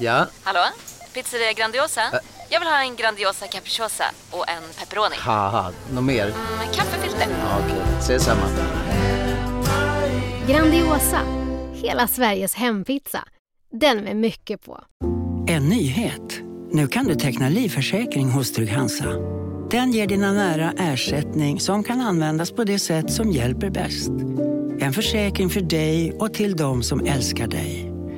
Ja, Hallå? Pizzeria Grandiosa? Jag vill ha en Grandiosa capriciosa och en pepperoni. haha, något mer? Med kaffefilter. Ja, Okej, ses samma. Grandiosa, hela Sveriges hempizza. Den med mycket på. En nyhet. Nu kan du teckna livförsäkring hos Trygg-Hansa. Den ger dina nära ersättning som kan användas på det sätt som hjälper bäst. En försäkring för dig och till de som älskar dig.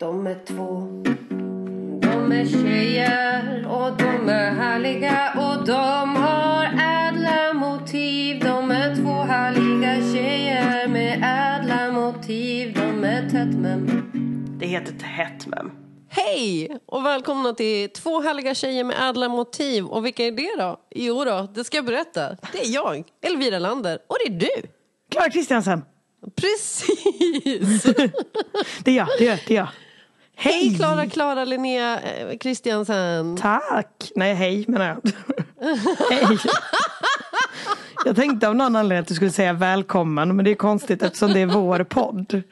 De är två De är tjejer och de är härliga och de har ädla motiv De är två härliga tjejer med ädla motiv De är tätt men Det heter Tätt Mem. Hej och välkomna till två härliga tjejer med ädla motiv. Och vilka är det då? Jo då, det ska jag berätta. Det är jag, Elvira Lander. Och det är du. Klara Kristiansen. Precis! Det är jag, det är jag. Det är jag. Hej Klara, Klara Linnea eh, Kristiansen. Tack! Nej, hej menar jag. hej. Jag tänkte av någon anledning att du skulle säga välkommen, men det är konstigt eftersom det är vår podd.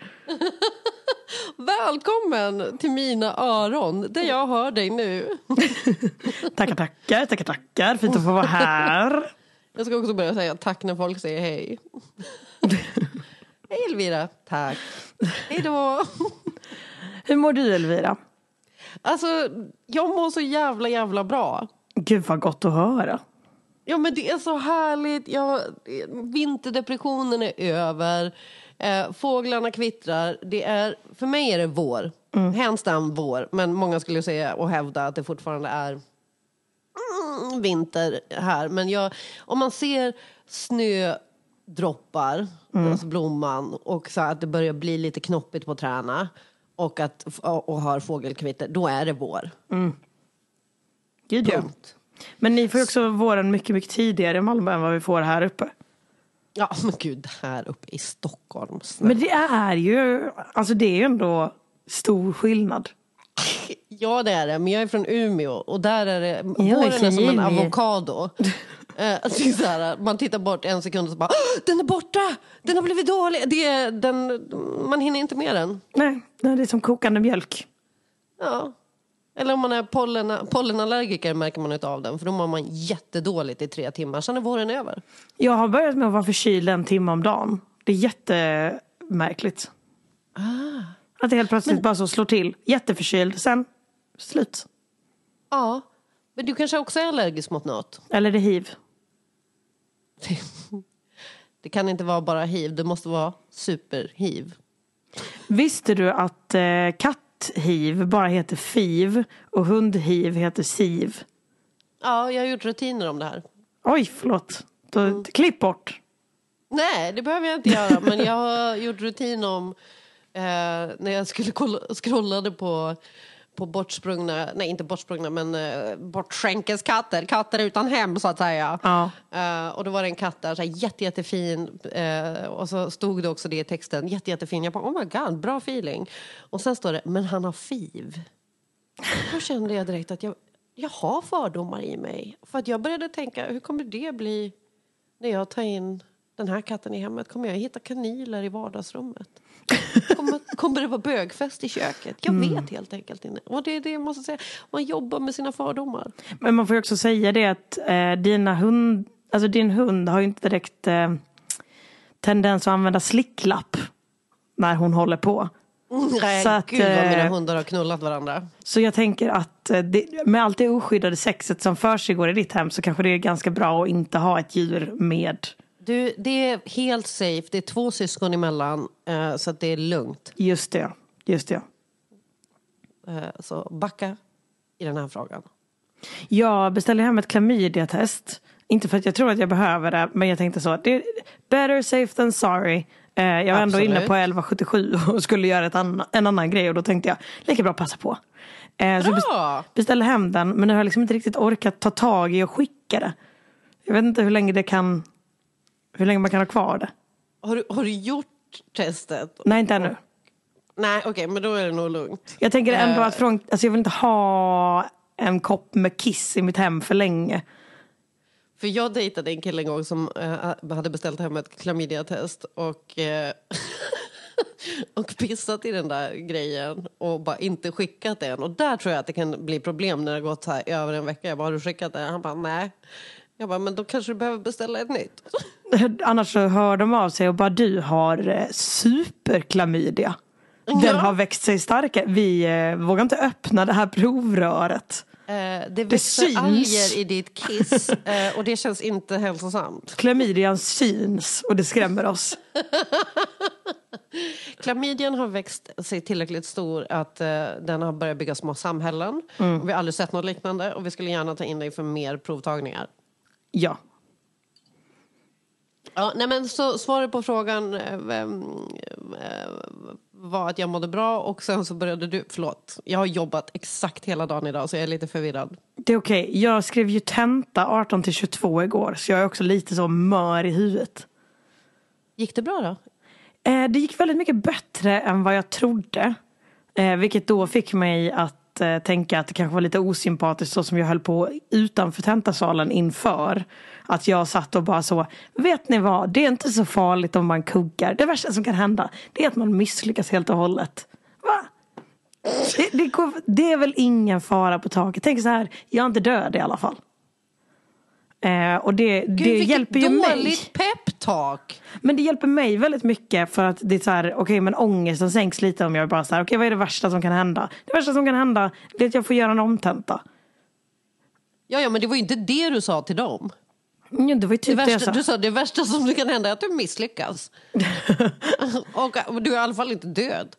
Välkommen till mina öron där jag hör dig nu. Tackar, tackar, tackar, tackar. Fint att få vara här. Jag ska också börja säga tack när folk säger hej. hej Elvira, tack. Hej då. Hur mår du Elvira? Alltså, jag mår så jävla jävla bra. Gud vad gott att höra. Ja men det är så härligt. Jag, vinterdepressionen är över. Eh, fåglarna kvittrar. Det är, för mig är det vår. Mm. Hands down vår. Men många skulle säga och hävda att det fortfarande är mm, vinter här. Men jag, om man ser snödroppar, mm. alltså blomman och så att det börjar bli lite knoppigt på träna och, att, och har fågelkvitter, då är det vår. Mm. Gud, ja. Men ni får ju också våren mycket, mycket tidigare i Malmö än vad vi får här uppe. Ja, men gud, här uppe i Stockholm. Men det är ju, alltså det är ju ändå stor skillnad. Ja, det är det. Men jag är från Umeå och där är det, våren är som en avokado. Eh, så här, man tittar bort en sekund och så bara Den är borta! Den har blivit dålig! Det den, man hinner inte med den. Nej, det är som kokande mjölk. Ja. Eller om man är pollen, pollenallergiker märker man inte av den. För då mår man jättedåligt i tre timmar. Sen är våren över. Jag har börjat med att vara förkyld en timme om dagen. Det är jättemärkligt. Ah. Att det helt plötsligt Men... bara så slår till. Jätteförkyld, sen slut. Ja, men du kanske också är allergisk mot något? Eller det hiv. Det kan inte vara bara hiv, det måste vara superhiv. Visste du att eh, katthiv bara heter fiv och hundhiv heter siv? Ja, jag har gjort rutiner om det här. Oj, förlåt. Då, mm. Klipp bort. Nej, det behöver jag inte göra. Men jag har gjort rutin om eh, när jag skulle kolla, scrollade på på bortsprungna, nej inte bortsprungna men uh, bortskänkes katter, katter utan hem så att säga. Ja. Uh, och då var det en katt där, så här, jätte, jättefin uh, och så stod det också det i texten, jätte, jättefin. Jag bara oh my god, bra feeling. Och sen står det, men han har fiv. Då kände jag direkt att jag, jag har fördomar i mig. För att jag började tänka, hur kommer det bli när jag tar in den här katten i hemmet? Kommer jag hitta kanyler i vardagsrummet? Kommer, kommer det vara bögfest i köket? Jag mm. vet helt enkelt inte. Och det är det jag måste säga. Man jobbar med sina fördomar. Men man får ju också säga det att eh, dina hund, alltså din hund har ju inte direkt eh, tendens att använda slicklapp när hon håller på. Nej, så att, gud vad mina eh, hundar har knullat varandra. Så jag tänker att eh, det, med allt det oskyddade sexet som försiggår i ditt hem så kanske det är ganska bra att inte ha ett djur med du, det är helt safe. Det är två syskon emellan, eh, så att det är lugnt. Just det. Just det. Eh, så backa i den här frågan. Jag beställde hem ett klamydiatest. Inte för att jag tror att jag behöver det, men jag tänkte så. Det är better safe than sorry. Eh, jag var Absolut. ändå inne på 1177 och skulle göra ett anna, en annan grej och då tänkte jag lika bra passa på. Eh, så Bra! beställde hem den men nu har jag liksom inte riktigt orkat ta tag i och skicka det. Jag vet inte hur länge det kan, hur länge man kan ha kvar det. Har du, har du gjort testet? Nej inte ännu. Nej, okej, men då är det nog lugnt. Jag tänker ändå Eh. att från, alltså jag vill inte ha en kopp med kiss i mitt hem för länge. För jag dejtade en kille en gång som eh, hade beställt hem ett klamydiatest och, eh, och pissat i den där grejen och bara inte skickat den. Och där tror jag att det kan bli problem när det har gått här över en vecka. Jag bara, har du skickat det? Han bara, nej. Jag bara, men då kanske du behöver beställa ett nytt. Annars så hör de av sig och bara du har eh, superklamydia. Den Ja. har växt sig starkare. Vi eh, vågar inte öppna det här provröret. Eh, det växer syns. alger i ditt kiss eh, och det känns inte hälsosamt. Klamydian syns och det skrämmer oss. Klamydian har växt sig tillräckligt stor att eh, den har börjat bygga små samhällen. Och vi har aldrig sett något liknande och vi skulle gärna ta in dig för mer provtagningar. Ja. Ja, nej men så svaret på frågan eh, eh, var att jag mådde bra och sen så började du, förlåt, jag har jobbat exakt hela dagen idag så jag är lite förvirrad. Det är okej. Jag skrev ju tenta 18 till 22 igår så jag är också lite så mör i huvudet. Gick det bra då? Eh, det gick väldigt mycket bättre än vad jag trodde. Eh, vilket då fick mig att eh, tänka att det kanske var lite osympatiskt så som jag höll på utanför tentasalen inför. Att jag satt och bara så, vet ni vad, det är inte så farligt om man kuggar. Det värsta som kan hända, det är att man misslyckas helt och hållet. Va? Det, det, det är väl ingen fara på taket. Tänk så här, jag är inte död i alla fall. Eh, och det, det vilket hjälper ju mig. dåligt peptalk! Men det hjälper mig väldigt mycket för att det är så här, okej men ångesten sänks lite om jag bara så här, okej vad är det värsta som kan hända? Det värsta som kan hända det är att jag får göra en omtenta. Ja, ja, men det var ju inte det du sa till dem. Ja, det var ju Det typ det, jag värsta, sa. du sa det värsta som kan hända är att du misslyckas. och du är i alla fall inte död.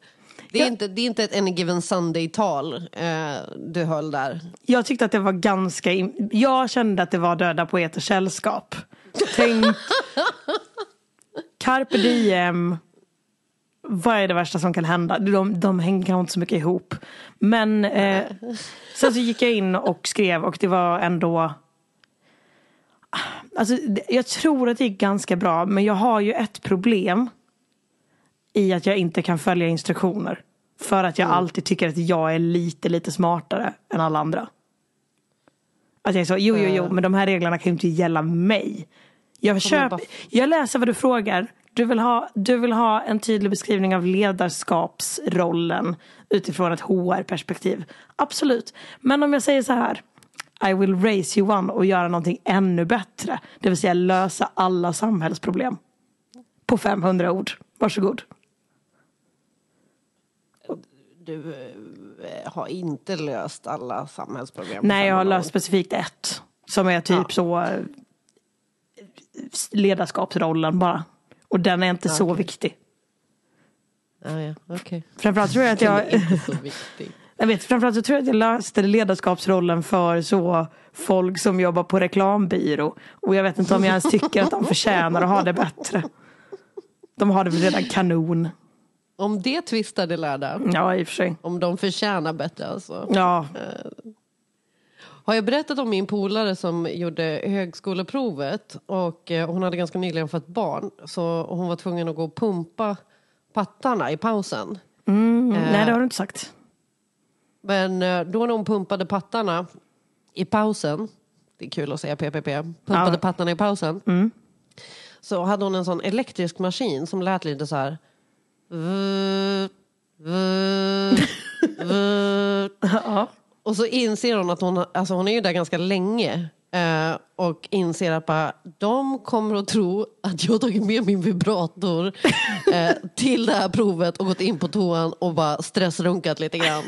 Det är, Ja. inte, det är inte ett Any Given Sunday-tal eh, du höll där. Jag tyckte att det var ganska, jag kände att det var döda poeters sällskap. Tänk, carpe diem, vad är det värsta som kan hända? De, de hänger kanske inte så mycket ihop. Men eh, sen så gick jag in och skrev och det var ändå Alltså, jag tror att det gick ganska bra men jag har ju ett problem i att jag inte kan följa instruktioner. För att jag alltid tycker att jag är lite, lite smartare än alla andra. Att jag är så, jo, jo, jo, men de här reglerna kan ju inte gälla mig. Jag, bara- jag läser vad du frågar. Du vill, ha, du vill ha en tydlig beskrivning av ledarskapsrollen utifrån ett HR-perspektiv. Absolut. Men om jag säger så här. I will raise you one och göra någonting ännu bättre. Det vill säga lösa alla samhällsproblem. På 500 ord. Varsågod. Du eh, har inte löst alla samhällsproblem. Nej, jag har 500 löst specifikt ett. Som är typ Ja. så eh, ledarskapsrollen bara. Och den är inte så viktig. Ja, ja, okej. Framförallt tror jag att Den jag, är inte så viktig. jag vet, framförallt så tror jag att jag löste ledarskapsrollen för så folk som jobbar på reklambyrå. Och jag vet inte om jag ens tycker att de förtjänar att ha det bättre. De har det väl redan kanon. Om det tvistar det lärda. Ja, i och för sig. Om de förtjänar bättre alltså. Ja, Har jag berättat om min polare som gjorde högskoleprovet och eh, hon hade ganska nyligen fått barn så hon var tvungen att gå och pumpa pattarna i pausen. mm, nej det har du inte sagt. Men eh, då när hon pumpade pattarna i pausen, det är kul att säga PPP, pumpade Ja. pattarna i pausen. Mm. Så hade hon en sån elektrisk maskin som lät lite så här. Ja. Och så inser hon att hon, alltså hon är ju där ganska länge. Eh, och inser att bara, de kommer att tro att jag har tagit med min vibrator eh, till det här provet och gått in på toan och bara stressrunkat lite grann.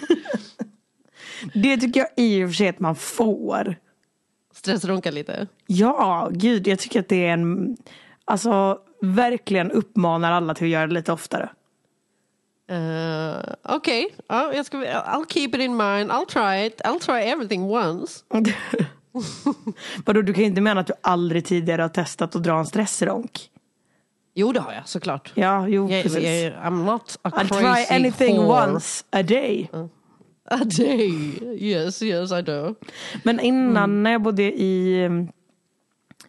Det tycker jag i och för sig att man får. Stressrunka lite. Ja, gud, jag tycker att det är en... Alltså, verkligen uppmanar alla till att göra det lite oftare. Uh, Okej, ja, jag ska, I'll keep it in mind. I'll try it. I'll try everything once. Vadå, du kan ju inte mena att du aldrig tidigare har testat att dra en stressronk? Jo, det har jag såklart. Ja, jo, Jag, precis. jag, I'm not a I'll crazy try anything whore. once a day. A day. Yes, yes I do. Men innan när jag bodde i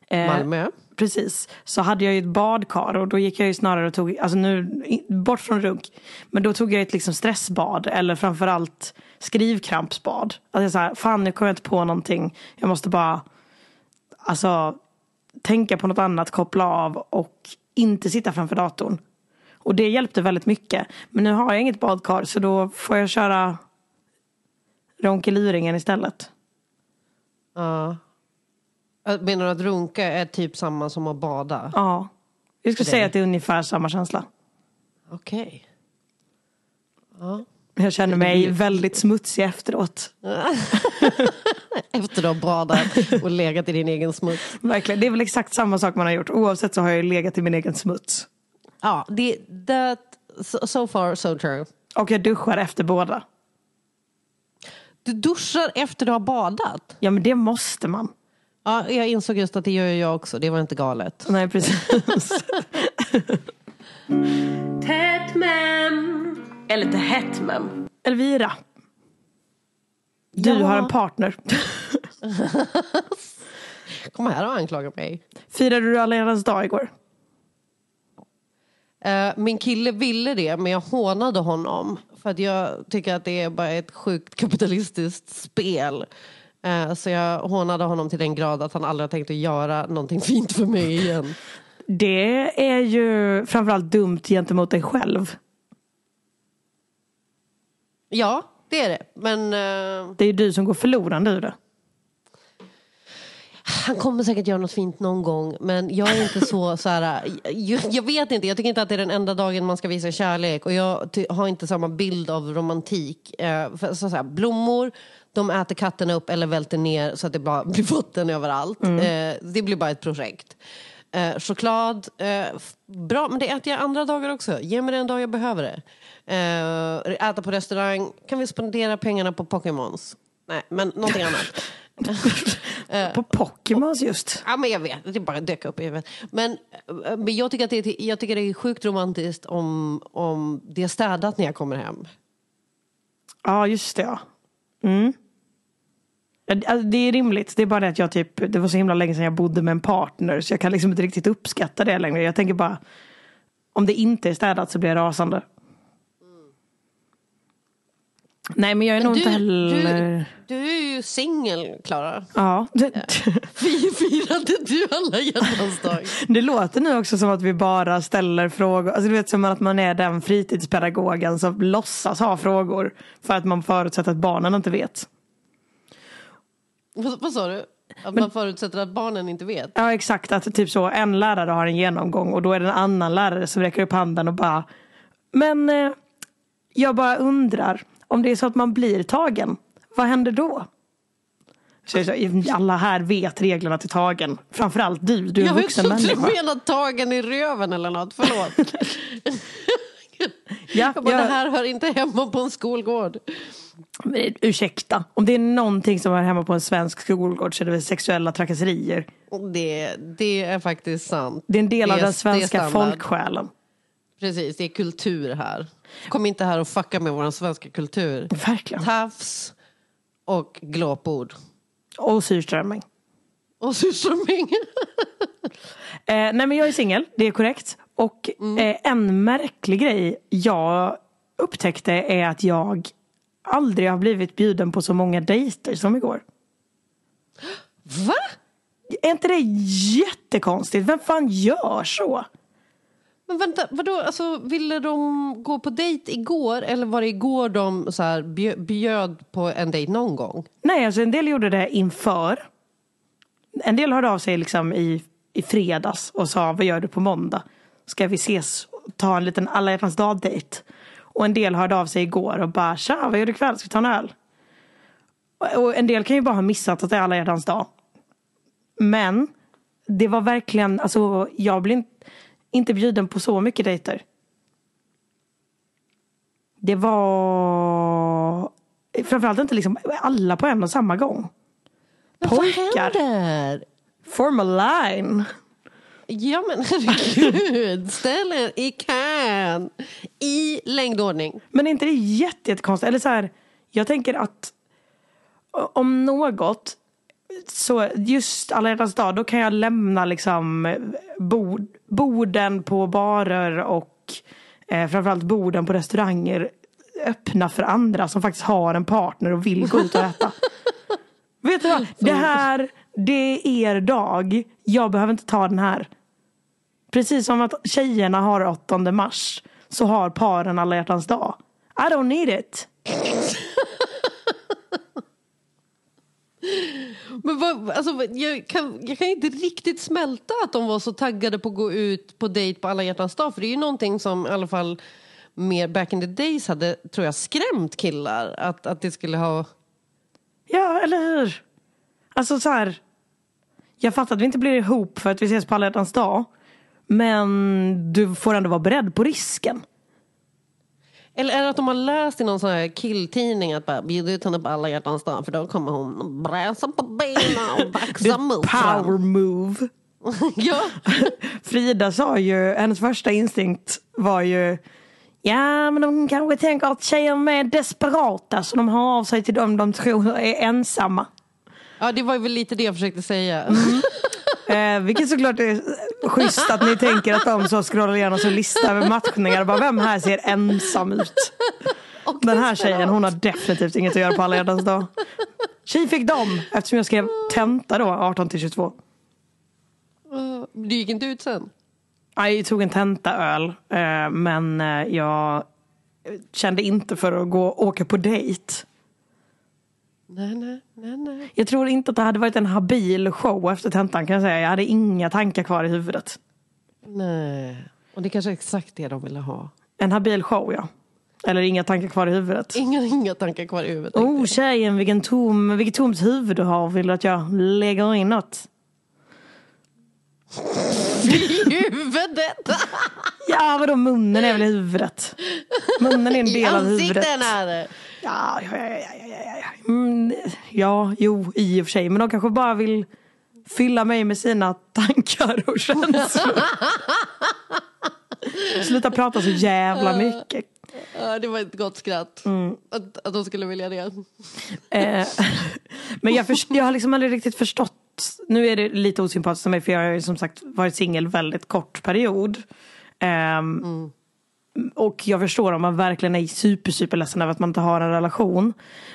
eh, Malmö. Precis, så hade jag ju ett badkar och då gick jag ju snarare och tog, alltså nu bort från runk. Men då tog jag ett liksom stressbad eller framförallt skrivkrampsbad. Alltså jag så här, fan nu kommer jag inte på någonting. Jag måste bara, alltså tänka på något annat, koppla av och inte sitta framför datorn. Och det hjälpte väldigt mycket. Men nu har jag inget badkar så då får jag köra ronkeluringen istället. Ja. Menar du att runka är typ samma som att bada? Ja, jag skulle säga att det är ungefär samma känsla. Okej. Jag känner mig väldigt smutsig efteråt. Efter du har badat och legat i din egen smuts. Verkligen. Det är väl exakt samma sak man har gjort. Oavsett så har jag legat i min egen smuts. Ja, det, that, so, so far so true. Och jag duschar efter båda. Du duschar efter du har badat? Ja men det måste man. Ja, jag insåg just att det gör jag också. Det var inte galet. Nej precis. Tätt men. Är lite hett men. Elvira. Du Ja. har en partner. Kom här och anklaga mig. Firade du alla hjärtans dag igår? Eh, min kille ville det, men jag hånade honom. För att jag tycker att det är bara ett sjukt kapitalistiskt spel. Eh, så jag hånade honom till den grad att han aldrig har tänkt att göra någonting fint för mig igen. Det är ju framförallt dumt gentemot dig själv. Ja, det är det. Men eh, Det är ju du som går förlorande ur det. han kommer säkert göra något fint någon gång. Men jag är inte så, så här, jag, jag vet inte, jag tycker inte att det är den enda dagen man ska visa kärlek. Och jag har inte samma bild av romantik. Eh, för, så, så här, blommor, de äter katterna upp eller välter ner så att det bara blir vatten överallt. Eh, det blir bara ett projekt. Eh, choklad, eh, bra, men det äter jag andra dagar också. Ge mig det en dag jag behöver det. Eh, äta på restaurang, kan vi spendera pengarna på Pokémons? Nej, men någonting annat. På Pokémons just. Ja, men jag vet, det bara dök upp i huvudet. Men, eh, men jag, tycker att det är, jag tycker det är sjukt romantiskt om, om det är städat när jag kommer hem. Ja, just det ja. Mm. Det- alltså, Det är rimligt. Det är bara det att jag typ, det var så himla länge sedan jag bodde med en partner så jag kan liksom inte riktigt uppskatta det längre. Jag tänker bara, om det inte är städat så blir jag rasande. Nej men jag är Men nog du, inte heller... du, du är ju singel, Klara. Ja. Fi- Firade du alla hjärtans dag? Det låter nu också som att vi bara ställer frågor. Alltså du vet som att man är den fritidspedagogen som låtsas ha frågor. För att man förutsätter att barnen inte vet. Vad, vad sa du? Att man förutsätter att barnen inte vet? Ja exakt, att typ så en lärare har en genomgång och då är det en annan lärare som räcker upp handen och bara Men eh, jag bara undrar om det är så att man blir tagen, vad händer då? Så jag så, alla här vet reglerna till tagen. Framförallt du, du är en Jag har vuxen också människa. menat tagen i röven eller något, förlåt. Ja, Jag bara, jag- Det här hör inte hemma på en skolgård. Ursäkta, om det är någonting som hör hemma på en svensk skolgård så är det väl sexuella trakasserier. Det, det är faktiskt sant. Det är en del av Det är- den svenska är folksjälen. Precis, det är kultur här. Kom inte här och fucka med vår svenska kultur. Verkligen. Tafs och glåpord. Och surströmming. Och surströmming. Eh, nej men jag är singel, det är korrekt. Och eh, en märklig grej jag upptäckte är att jag aldrig har blivit bjuden på så många dejter som igår. Va? Är inte det jättekonstigt? Vem fan gör så? Men vänta, vadå? Alltså, ville de gå på dejt igår eller var det igår de så här, bjö- bjöd på en dejt någon gång? Nej, alltså en del gjorde det inför. En del hörde av sig liksom i, i fredags och sa vad gör du på måndag? Ska vi ses och ta en liten alla hjärtans dag-dejt? Och en del hörde av sig igår och bara tja, vad gör du ikväll? Ska vi ta en öl? Och- en del kan ju bara ha missat att det är alla hjärtans dag. Men det var verkligen, alltså jag blev inte, bjuden på så mycket dejter. Det var framförallt inte liksom alla på en och samma gång. Men vad Pojkar. händer? Form a line. Ja men herregud, ställ er i kön. I längdordning. Men är inte det jätte, jättekonstigt? Eller så här, jag tänker att om något så just alla hjärtans dag, då kan jag lämna liksom bord, borden på barer och eh, framförallt borden på restauranger öppna för andra som faktiskt har en partner och vill gå ut och äta. Vet du vad? Det här, det är er dag. Jag behöver inte ta den här. Precis som att tjejerna har 8 mars så har paren alla hjärtans dag. I don't need it. Men vad, alltså, jag, kan, jag kan inte riktigt smälta att de var så taggade på att gå ut på dejt på alla hjärtans dag. För det är ju någonting som i alla fall mer back in the days hade, tror jag, skrämt killar. Att, att det skulle ha... Ja, eller hur? Alltså så här. Jag fattar att vi inte blir ihop för att vi ses på alla hjärtans dag. Men du får ändå vara beredd på risken. Eller är det att de har läst i någon sån här killtidning att bara bjuda ut henne på alla hjärtans dag för då kommer hon bräsa på benen och baxa mot Power move. ja. Frida sa ju, hennes första instinkt var ju Ja men de kanske tänker att tjejer är desperata så de har av sig till dem de tror är ensamma. Ja, det var väl lite det jag försökte säga. Eh, vilket såklart är schysst att ni tänker att de så scrollar igenom sin lista över matchningar och bara vem här ser ensam ut? Den här tjejen hon har definitivt inget att göra på alla hjärtans dag. Tjej fick dem eftersom jag skrev tenta då 18 till 22. Du gick inte ut sen? Jag tog en tentaöl eh, men eh, jag kände inte för att gå och åka på dejt. Nej, nej, nej, nej. Jag tror inte att det hade varit en habil show efter tentan kan jag säga. Jag hade inga tankar kvar i huvudet. Nej. Och det är kanske är exakt det de ville ha. En habil show ja. Eller inga tankar kvar i huvudet. Inga, inga tankar kvar i huvudet. Oh tjejen vilken tom, vilket tomt huvud du har. Vill du att jag lägger in något? I huvudet! Ja vadå munnen är väl i huvudet? Munnen är en I del av huvudet. ansikten är det. Ja, ja, ja, ja, ja, ja. Mm, ja, jo, i och för sig. Men de kanske bara vill fylla mig med sina tankar och känslor. Sluta prata så jävla mycket. Ja, det var ett gott skratt. Mm. Att, att de skulle vilja det. Eh, men jag, först, jag har liksom aldrig riktigt förstått. Nu är det lite osympatiskt för mig för jag har ju som sagt varit singel väldigt kort period. Ehm, Och jag förstår om man verkligen är super super ledsen över att man inte har en relation.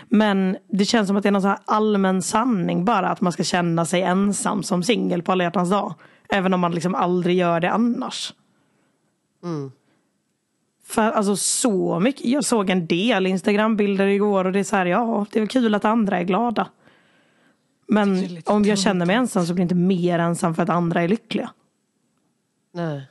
Men det känns som att det är någon så här allmän sanning bara att man ska känna sig ensam som singel på alla hjärtans dag. Även om man liksom aldrig gör det annars. För alltså så mycket. Jag såg en del Instagram-bilder igår och det är så här, ja det är väl kul att andra är glada. Men är om jag känner mig ensam så blir jag inte mer ensam för att andra är lyckliga. Nej.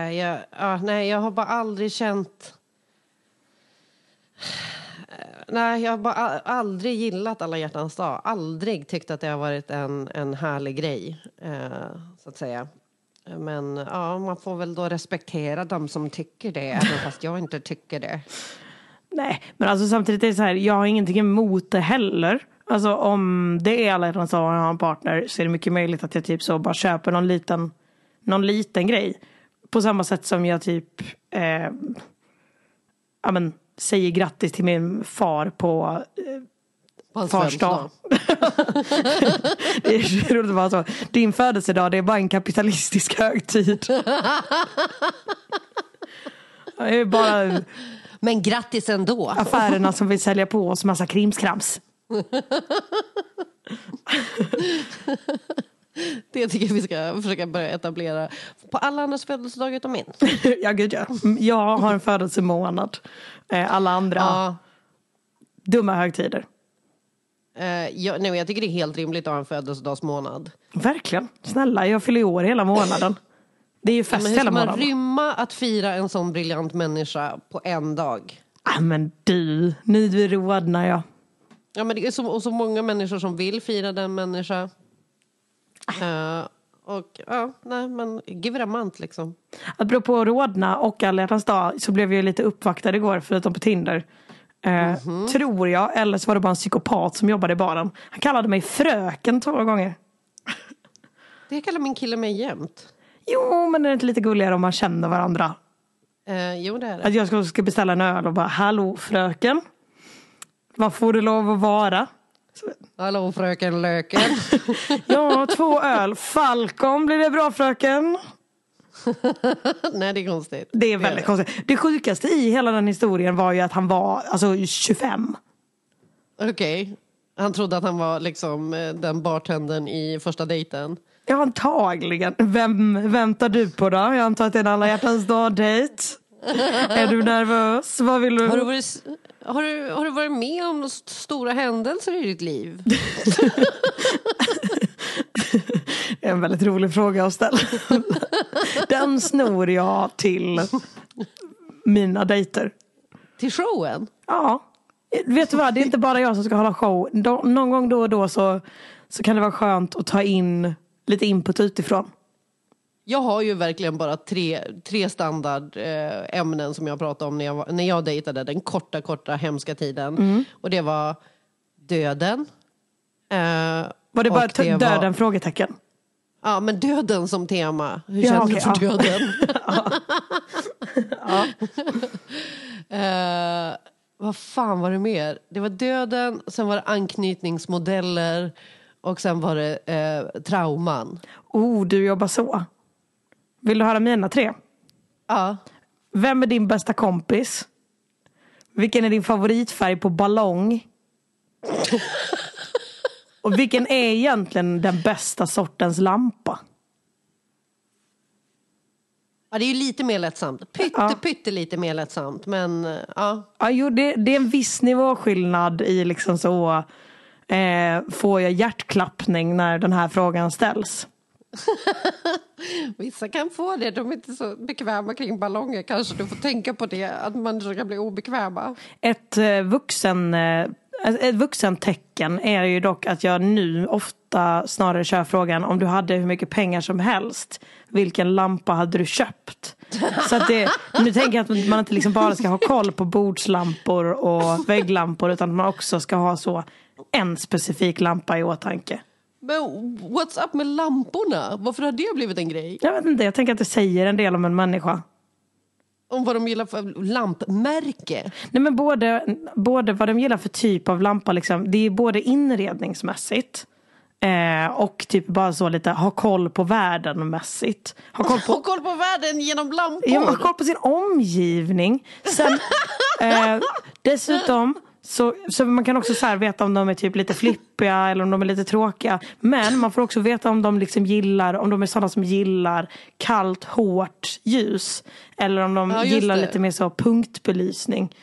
Jag, ja, nej, jag har bara aldrig känt... Nej, jag har bara aldrig gillat alla hjärtans dag. Aldrig tyckt att det har varit en, en härlig grej, eh, så att säga. Men ja, man får väl då respektera dem som tycker det, även fast jag inte tycker det. Nej, men alltså samtidigt är det så här, jag har ingenting emot det heller. Alltså om det är alla hjärtans dag och jag har en partner så är det mycket möjligt att jag typ så bara köper någon liten, någon liten grej. På samma sätt som jag typ eh, ja, men, säger grattis till min far på eh, hans fars dag. det är roligt att vara så. Din födelsedag det är bara en kapitalistisk högtid. Det är bara Men grattis ändå. affärerna som vill sälja på oss massa krimskrams. Det tycker jag vi ska försöka börja etablera på alla andras födelsedagar utom min. ja, gud ja. Jag har en födelsemånad. Eh, Alla andra, Ja. dumma högtider. Eh, jag, nej, jag tycker det är helt rimligt att ha en födelsedagsmånad. Verkligen. Snälla, jag fyller år hela månaden. Det är ju Ja, fest men hur hela ska man månaden. rymma att fira en sån briljant människa på en dag? Ah, men du, nu rodnar jag. Ja, men det är så, och så många människor som vill fira den människa. Eh, och ja, nej men give it a month liksom. Apropå rodna och alla hjärtans dag så blev jag lite uppvaktad igår förutom på Tinder. Eh, Tror jag, eller så var det bara en psykopat som jobbade i baren. Han kallade mig fröken två gånger. Det kallar min kille mig jämt. Jo, men det är inte lite gulligare om man känner varandra. Eh, jo det är det. Att jag ska, ska beställa en öl och bara Hallå fröken. Vad får det lov att vara? Hallå fröken Löken. Ja, två öl. Falcon, blir det bra fröken? nej det är konstigt. Det är väldigt konstigt. Det sjukaste i hela den historien var ju att han var alltså 25. Okej. Han trodde att han var liksom eh, den bartendern i första dejten. Ja, antagligen. Vem väntar du på då? Jag antar att det är en alla hjärtans dag-dejt. Är du nervös? Vad vill du? Har du, varit, har, du, har du varit med om st- stora händelser i ditt liv? Det är en väldigt rolig fråga att ställa. Den snor jag till mina dejter. Till showen? Ja. Vet du vad, det är inte bara jag som ska hålla show. Någon gång då och då så, så kan det vara skönt att ta in lite input utifrån. Jag har ju verkligen bara tre, tre standardämnen eh, som jag pratade om när jag, när jag dejtade den korta, korta, hemska tiden. Mm. Och det var döden. Eh, Var det bara och t- var- döden? Frågetecken. Ja, men döden som tema. Hur Ja, känner okej, du för ja. döden? Eh, vad fan var det mer? Det var döden, sen var det anknytningsmodeller och sen var det eh, trauman. Oh, du jobbar så. Vill du höra mina tre? Ja. Vem är din bästa kompis? Vilken är din favoritfärg på ballong? Och vilken är egentligen den bästa sortens lampa? Ja, det är ju lite mer lättsamt. Pytte, pytte lite mer lättsamt. Men eh, ja. Ja, jo, det, det är en viss nivåskillnad i liksom så eh, får jag hjärtklappning när den här frågan ställs. Vissa kan få det. De är inte så bekväma kring ballonger. Kanske du får tänka på det. Att människor kan bli obekväma. Ett, eh, vuxen, eh, ett vuxentecken är ju dock att jag nu ofta snarare kör frågan om du hade hur mycket pengar som helst. Vilken lampa hade du köpt? Så att det, nu tänker jag att man inte liksom bara ska ha koll på bordslampor och vägglampor utan att man också ska ha så en specifik lampa i åtanke. Men what's up med lamporna? Varför har det blivit en grej? Jag vet inte, jag tänker att det säger en del om en människa. Om vad de gillar för lampmärke? Nej men både, både vad de gillar för typ av lampa liksom. Det är både inredningsmässigt eh, och typ bara så lite ha koll på världen mässigt. Ha koll på, Ha koll på världen genom lampor? ja, ha koll på sin omgivning. Sen eh, dessutom så, så man kan också så veta om de är typ lite flippiga eller om de är lite tråkiga. Men man får också veta om de liksom gillar, om de är sådana som gillar kallt, hårt ljus. Eller om de Ja, gillar det. lite mer så punktbelysning.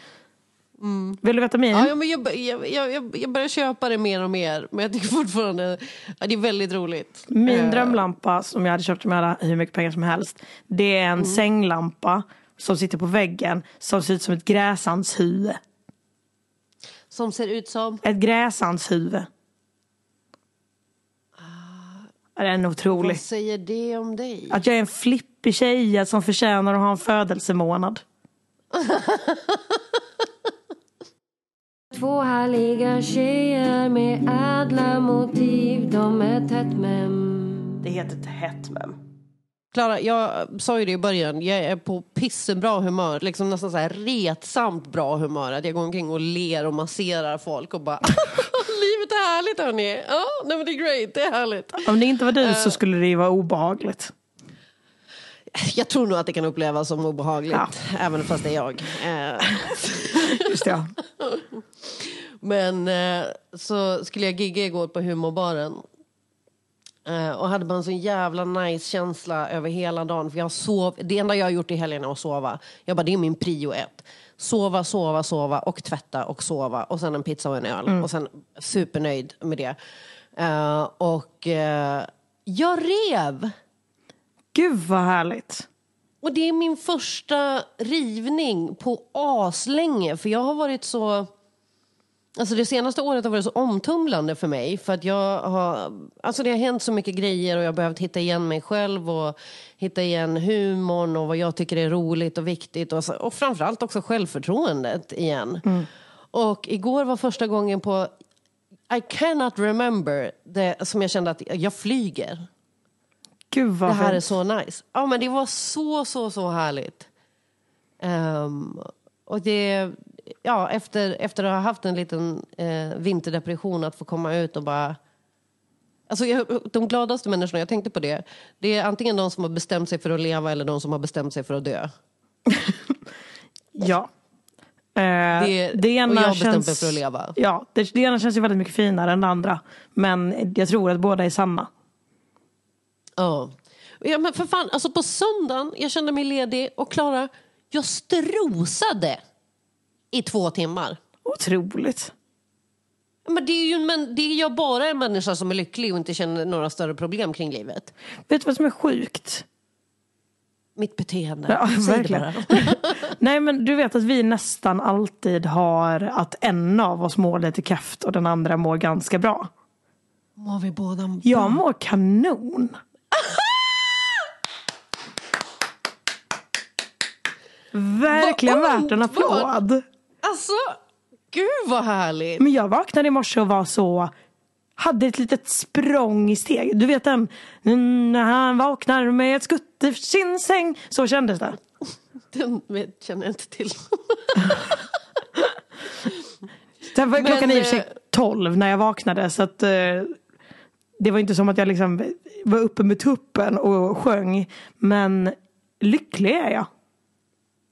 Vill du veta min? Ja, men jag, jag, jag, jag börjar köpa det mer och mer. Men jag tycker fortfarande ja, det är väldigt roligt. Min Eh, drömlampa som jag hade köpt om jag hade hur mycket pengar som helst. Det är en Mm. sänglampa som sitter på väggen som ser ut som ett gräsandshuvud. Som ser ut som? Ett gräsandshuvud. Ja, Den är otrolig. Vad säger det om dig? Att jag är en flippig tjej som förtjänar att ha en födelsemånad. Två härliga tjejer med ädla motiv. De är tätt mem. Det heter tätt mem. Klara, jag sa ju det i början. Jag är på pissenbra humör. Liksom nästan så här retsamt bra humör. Att jag går omkring och ler och masserar folk och bara Livet är härligt hörni. Ja, nej men det är great. Det är härligt. Om det inte var du Eh. så skulle det ju vara obehagligt. Jag tror nog att det kan upplevas som obehagligt, även fast det är jag. Eh, Just det, ja. Men eh, så skulle jag gigga igår på humorbaren. Eh, och hade en sån jävla nice känsla över hela dagen. För jag sov, det enda jag har gjort i helgen är att sova. Jag bara, det är min prio ett. Sova, sova, sova och tvätta och sova. Och sen en pizza och en öl. Mm. Och sen supernöjd med det. Eh, och eh, jag rev. Gud vad härligt. Och det är min första rivning på aslänge. För jag har varit så... Alltså det senaste året har varit så omtumlande för mig. För att jag har... Alltså det har hänt så mycket grejer och jag har behövt hitta igen mig själv och hitta igen humorn och vad jag tycker är roligt och viktigt. Och, så, och framförallt också självförtroendet igen. Och igår var första gången på... I cannot remember det som jag kände att jag flyger. Gud vad Det här är fint. så nice. Ja, men det var så, så, så härligt. Ehm, och det, ja, efter, efter att ha haft en liten eh, vinterdepression, att få komma ut och bara... Alltså jag, de gladaste människorna, jag tänkte på det, det är antingen de som har bestämt sig för att leva eller de som har bestämt sig för att dö. Ja. Eh, Det- det ena och jag känns, mig för att leva. Ja, det, det ena känns ju väldigt mycket finare än det andra. Men jag tror att båda är sanna. Ja. ja, men för fan, alltså på söndagen, jag kände mig ledig och Klara, jag strosade i två timmar. Otroligt. Men det är ju en män- det är jag bara en människa som är lycklig och inte känner några större problem kring livet. Vet du vad som är sjukt? Mitt beteende. Ja, verkligen. Nej men du vet att vi nästan alltid har att en av oss mår lite kräft och den andra mår ganska bra. Mår vi båda bra? Jag mår kanon. Verkligen värt en applåd. Alltså, gud vad härligt. Men jag vaknade i morse och var så hade ett litet språng i steg. Du vet den när han vaknar med ett skutt i sin säng. Så kändes det. Den vet, känner jag inte till. Sen var Men, klockan i och för sig eh, tolv när jag vaknade så att eh, det var inte som att jag liksom var uppe med tuppen och sjöng. Men lycklig är jag.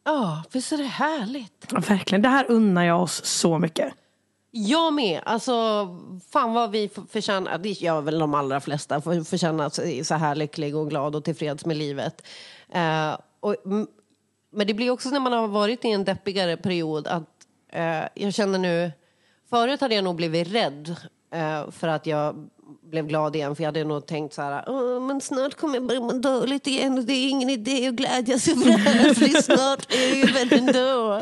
Ja, visst är det härligt? Ja, Verkligen, det här unnar jag oss så mycket. Jag med. Alltså, fan vad vi förtjänar, det gör väl de allra flesta, för- förtjänar sig så här lycklig och glad och tillfreds med livet. Eh, och, men det blir också när man har varit i en deppigare period att eh, jag känner nu, förut hade jag nog blivit rädd eh, för att jag blev glad igen, för jag hade nog tänkt så här, "Åh, men snart kommer jag börja må dåligt igen och det är ingen idé att glädjas över det här, för snart över ändå.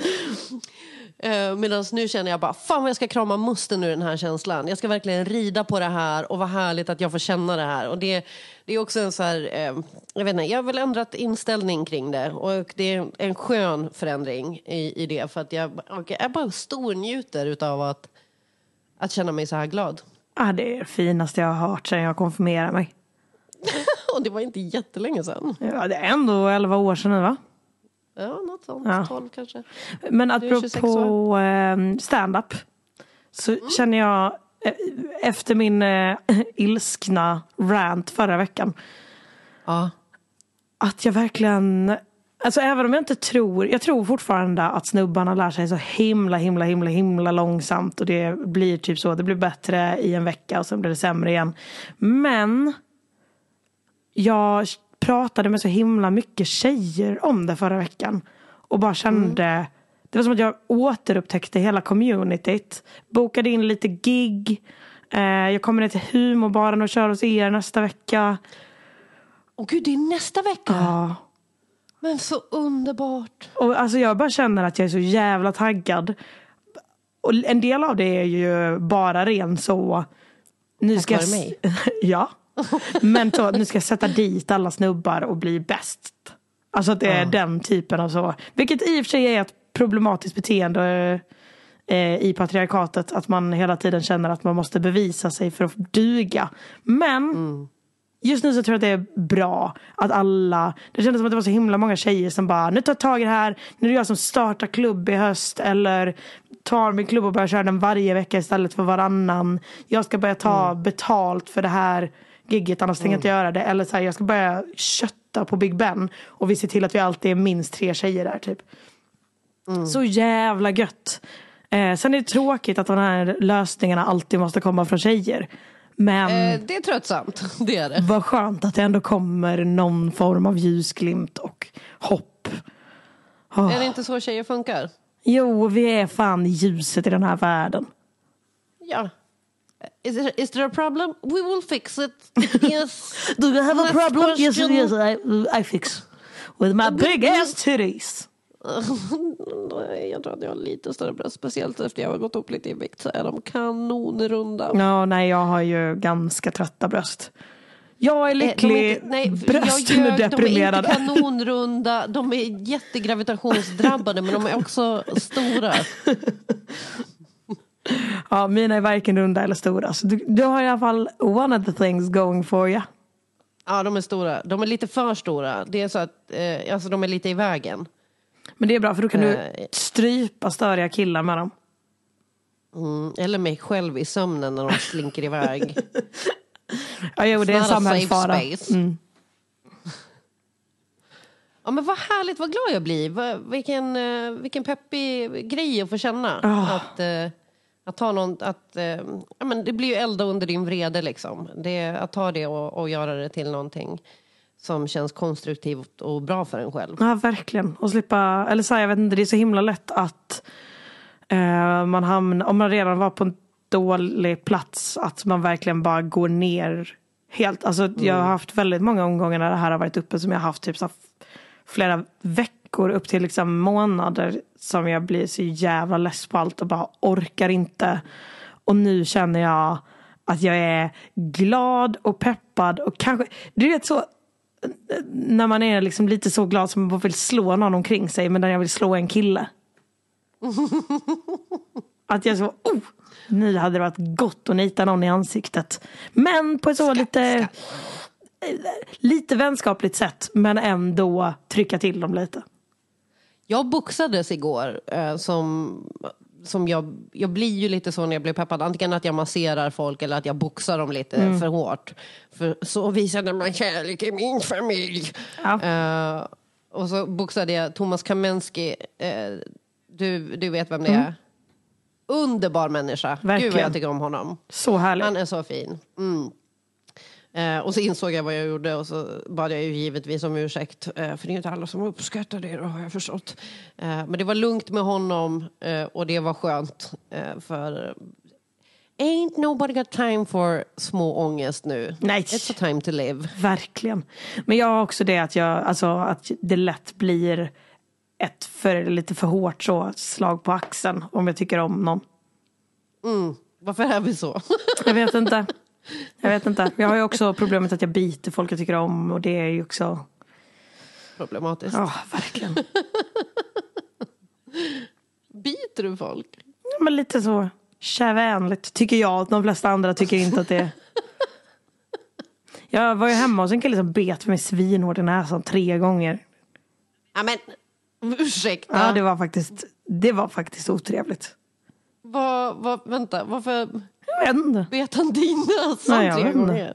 Uh, Medan nu känner jag bara, fan vad jag ska krama musten ur den här känslan. Jag ska verkligen rida på det här och vad härligt att jag får känna det här. Och det, det är också en så här, eh, jag vet inte, jag har väl ändrat inställning kring det. Och det är en skön förändring i, i det. För att jag, jag bara stornjuter utav att, att känna mig så här glad. Ah, det är det finaste jag har hört sedan jag konfirmerade mig. och det var inte jättelänge sedan. Ja, det är ändå 11 år sedan nu va? Ja, något sånt. Ja. 12 kanske. Men Du är 26 apropå eh, stand-up så Mm. känner jag eh, efter min eh, ilskna rant förra veckan Ja. att jag verkligen Alltså även om jag inte tror, jag tror fortfarande att snubbarna lär sig så himla himla himla himla långsamt och det blir typ så, det blir bättre i en vecka och sen blir det sämre igen. Men jag pratade med så himla mycket tjejer om det förra veckan och bara kände det var som att jag återupptäckte hela communityt. Bokade in lite gig. Eh, jag kommer ner till humorbaren och kör hos er nästa vecka. Åh gud, det är nästa vecka! Ja. Men så underbart. Och alltså jag bara känner att jag är så jävla taggad. Och en del av det är ju bara ren så. Nu Tack ska jag, mig. ja. Men så, nu ska jag sätta dit alla snubbar och bli bäst. Alltså att det är Ja. den typen av så. Vilket i och för sig är ett problematiskt beteende eh, i patriarkatet. Att man hela tiden känner att man måste bevisa sig för att duga. Men Just nu så tror jag att det är bra att alla, det kändes som att det var så himla många tjejer som bara, nu tar jag tag i det här, nu är det jag som startar klubb i höst eller tar min klubb och börjar köra den varje vecka istället för varannan. Jag ska börja ta betalt för det här gigget annars tänker jag inte göra det. Eller så här, jag ska börja kötta på Big Ben. Och vi ser till att vi alltid är minst tre tjejer där typ. Mm. Så jävla gött. Eh, sen är det tråkigt att de här lösningarna alltid måste komma från tjejer. Men Eh, det är tröttsamt, det är det. vad skönt att det ändå kommer någon form av ljusglimt och hopp. Åh. Är det inte så tjejer funkar? Jo, vi är fan ljuset i den här världen. Ja. Is, there, is there a problem? We will fix it. Yes. Do you have a Next problem? Yes, question. yes, I, I fix. With my big ass titties. Jag tror att jag har lite större bröst. Speciellt efter jag har gått upp lite i vikt så är de kanonrunda. Ja, nej, jag har ju ganska trötta bröst. Jag är Eh, lycklig, inte- nej, brösten jag är ljög, deprimerade. De är inte kanonrunda, de är jättegravitationsdrabbade men de är också stora. Ja, mina är varken runda eller stora. Så du, du har i alla fall one of the things going for you. Ja, de är stora. De är lite för stora. Det är så att eh, alltså, de är lite i vägen. Men det är bra för då kan du Eh. strypa störiga killar med dem. Mm, eller mig själv i sömnen när de slinker iväg. Ja, jo, det är en samhällsfara. Mm. Ja men vad härligt, vad glad jag blir. Vilken, eh, vilken peppig grej att få känna. Ah. Att, eh, att ta någon, att, ja, men det blir ju elda under din vrede liksom. Det, att ta det och, och göra det till någonting som känns konstruktivt och bra för en själv. Ja, verkligen. Och slippa, eller så här, jag vet inte, det är så himla lätt att eh, man hamnar, om man redan var på en dålig plats, att man verkligen bara går ner helt. Alltså jag har haft väldigt många omgångar när det här har varit uppe som jag har haft typ så flera veckor upp till liksom månader som jag blir så jävla less på allt och bara orkar inte. Och nu känner jag att jag är glad och peppad och kanske, du vet så när man är liksom lite så glad som man vill slå någon omkring sig men där jag vill slå en kille. Att jag så, oh, nu hade det varit gott att nita någon i ansiktet. Men på ett så lite, lite vänskapligt sätt men ändå trycka till dem lite. Jag boxades igår eh, som, som jag, jag blir ju lite så när jag blir peppad. Antingen att jag masserar folk eller att jag boxar dem lite Mm. för hårt. För så visade man kärlek i min familj. Eh, och så boxade jag Thomas Kamensky. Eh, du, du vet vem det Mm. är? Underbar människa. Gud vad Verkligen. jag tycker om honom. Så härligt. Han är så fin. Mm. Eh, och så insåg jag vad jag gjorde och så bad jag ju givetvis om ursäkt. Eh, för det är inte alla som uppskattar det, då har jag förstått. Eh, men det var lugnt med honom eh, och det var skönt. Eh, för ain't nobody got time for små ångest nu. Nej. It's a time to live. Verkligen. Men jag har också det att, jag, alltså, att det lätt blir ett för, lite för hårt så, slag på axeln om jag tycker om någon. Mm. Varför är vi så? Jag vet inte. Jag vet inte. Jag har ju också problemet att jag biter folk jag tycker om och det är ju också... Problematiskt. Ja, verkligen. Biter du folk? Ja, Men lite så kärvänligt tycker jag. De flesta andra tycker inte att det är... Jag var ju hemma hos en kille som bet mig svinhårt i näsan tre gånger. Ja, men ursäkta. Ja, det var faktiskt, det var faktiskt otrevligt. Vad, vad, vänta, varför Jag vet inte. bet han din näsa Nej, jag tre gånger?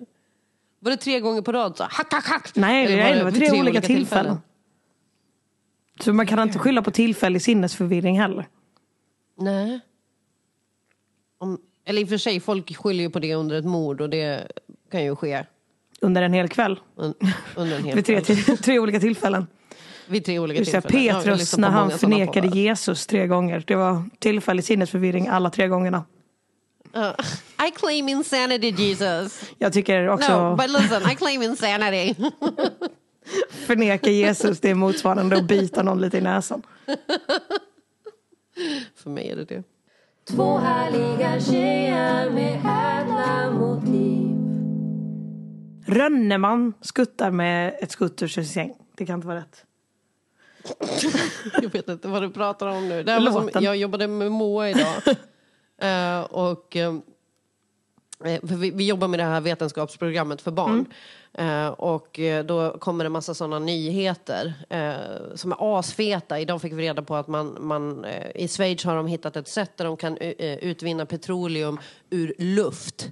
Var det tre gånger på rad? Så, hack, hack, hack. Nej, det, det var vid tre, olika tillfällen. Så man kan inte skylla på tillfällig sinnesförvirring heller. Nej. Om, eller i och för sig, folk skyller ju på det under ett mord och det kan ju ske Under en hel kväll. un, under en hel Vid tre, till, tre olika tillfällen. Vid tre olika tillfällen. Ja, Petrus när han förnekade. Jesus tre gånger. Det var tillfällig sinnesförvirring alla tre gångerna. Uh, I claim insanity Jesus. Jag tycker också No, but listen, I claim insanity. förneka Jesus det är motsvarande att bita någon lite i näsan. För mig är det det. Två härliga tjejer med ädla motiv. Rönneman skuttar med ett skuttersgäng. Det kan inte vara rätt. Jag vet inte vad du pratar om nu. Det här var som, jag jobbade med Moa idag. Eh, och, eh, för vi, vi jobbar med det här vetenskapsprogrammet för barn. Eh, och eh, då kommer det massa sådana nyheter eh, som är asfeta. Idag fick vi reda på att man, man, eh, i Schweiz har de hittat ett sätt där de kan eh, utvinna petroleum ur luft.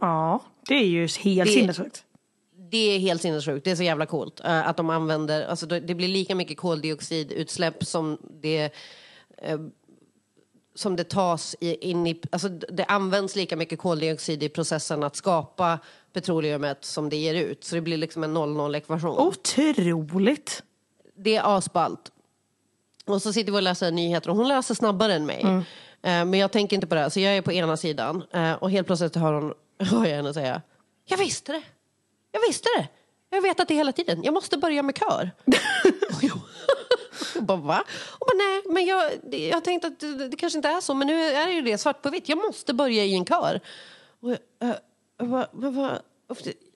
Ja, det är ju helt Det- sinnessjukt. Det är helt sinnessjukt. Det är så jävla coolt eh, att de använder... Alltså det blir lika mycket koldioxidutsläpp som det... som det tas i, in i... Alltså det används lika mycket koldioxid i processen att skapa petroleumet som det ger ut. Så det blir liksom en 0-0-ekvation. Otroligt! Det är asballt. Och så sitter vi och läser nyheter och hon läser snabbare än mig. Mm. Eh, Men jag tänker inte på det. Så jag är på ena sidan eh, och helt plötsligt hör, hon, hör jag henne säga Jag visste det! Jag visste det! Jag har vetat det hela tiden. Jag måste börja med kör. Jag bara, va? Och bara, nej, men jag, jag tänkte att det, det kanske inte är så, men nu är det ju det svart på vitt. Jag måste börja i en kör. Och jag, eh, jag bara, men vad-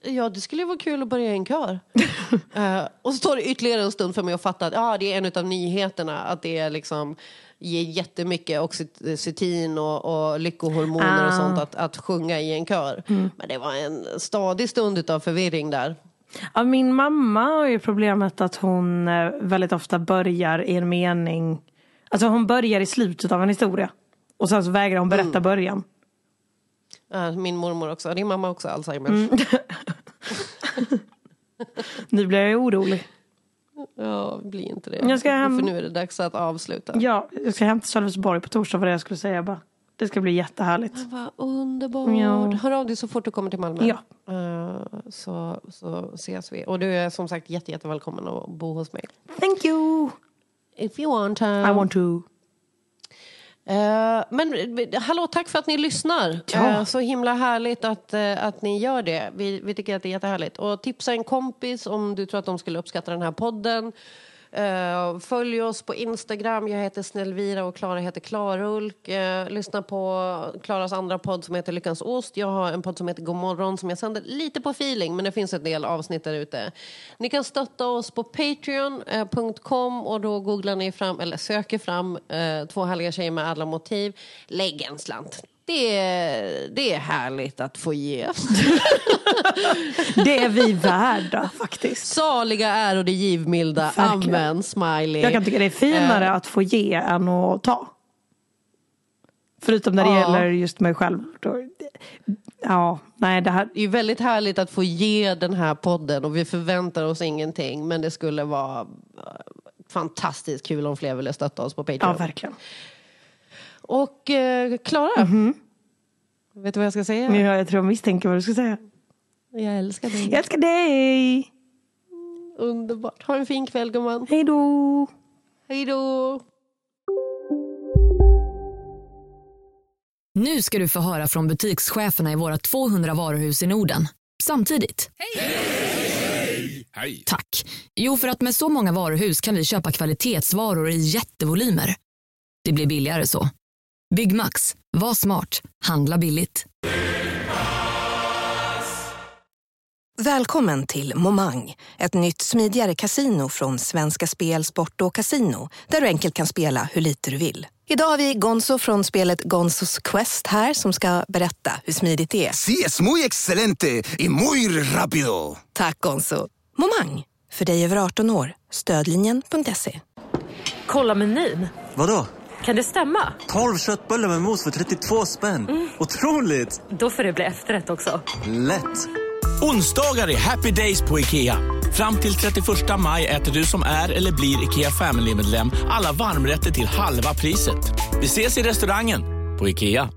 Ja, det skulle ju vara kul att börja i en kör. Eh, och så tar det ytterligare en stund för mig att fatta att ah, det är en av nyheterna. Att det är liksom ger jättemycket oxytocin och, och lyckohormoner och Ah. sånt att, att sjunga i en kör. Mm. Men det var en stadig stund av förvirring där. Ja, min mamma har ju problemet att hon eh, väldigt ofta börjar i en mening. Alltså hon börjar i slutet av en historia. Och sen så vägrar hon berätta början. Eh, min mormor också. Din mamma också Alzheimers. Mm. Nu blir jag orolig. Ja, bli inte det. Jag ska hem- För nu är det dags att avsluta. Ja, jag ska hem till Sölvesborg på torsdag var det jag skulle säga bara. Det ska bli jättehärligt. Vad underbart. Ja. Hör av dig så fort du kommer till Malmö. Ja. Eh, så, så ses vi. Och du är som sagt jätte, jättevälkommen att bo hos mig. Thank you! If you want to. I want to. Eh, men eh, hallå, tack för att ni lyssnar. Ja. Eh, så himla härligt att, eh, att ni gör det. Vi, vi tycker att det är jättehärligt. Och tipsa en kompis om du tror att de skulle uppskatta den här podden. Eh, följ oss på Instagram. Jag heter Snällvira och Klara heter Klarulk. Uh, lyssna på Klaras andra podd som heter Lyckans Ost. Jag har en podd som heter Godmorgon som jag sänder lite på feeling men det finns en del avsnitt där ute. Ni kan stötta oss på patreon.com eh, och då googlar ni fram, eller söker fram två härliga tjejer med alla motiv. Lägg en slant. Det är, det är härligt att få ge. Det är vi värda faktiskt. Saliga är det givmilda. Verkligen. Amen, smiley. Jag kan tycka det är finare Eh, att få ge än att ta. Förutom när det Ja. gäller just mig själv. Ja, nej det här. Det är väldigt härligt att få ge den här podden och vi förväntar oss ingenting men det skulle vara eh, fantastiskt kul om fler ville stötta oss på Patreon. Ja, verkligen. Och eh, Klara, vet du vad jag ska säga? Ja, jag tror jag misstänker vad du ska säga. Jag älskar dig. Jag älskar dig! Underbart. Ha en fin kväll gumman. Hej då! Hej då! Nu ska du få höra från butikscheferna i våra 200 varuhus i Norden. Samtidigt. Hej! Tack. Jo, för att med så många varuhus kan vi köpa kvalitetsvaror i jättevolymer. Det blir billigare så. Byggmax. Var smart. Handla billigt. Välkommen till Momang, ett nytt smidigare kasino från Svenska Spel, Sport och Casino där du enkelt kan spela hur lite du vill. Idag har vi Gonzo från spelet Gonzos Quest här som ska berätta hur smidigt det är. Sí, es muy excelente y muy rápido. Tack Gonzo. Momang, för dig över 18 år. Stödlinjen.se. Kolla menyn. Vadå? Kan det stämma? 12 köttbullar med mos för 32 spänn. Otroligt! Då får det bli efterrätt också. Lätt! Onsdagar är happy days på IKEA. Fram till 31 maj äter du som är eller blir IKEA Family-medlem alla varmrätter till halva priset. Vi ses i restaurangen på IKEA.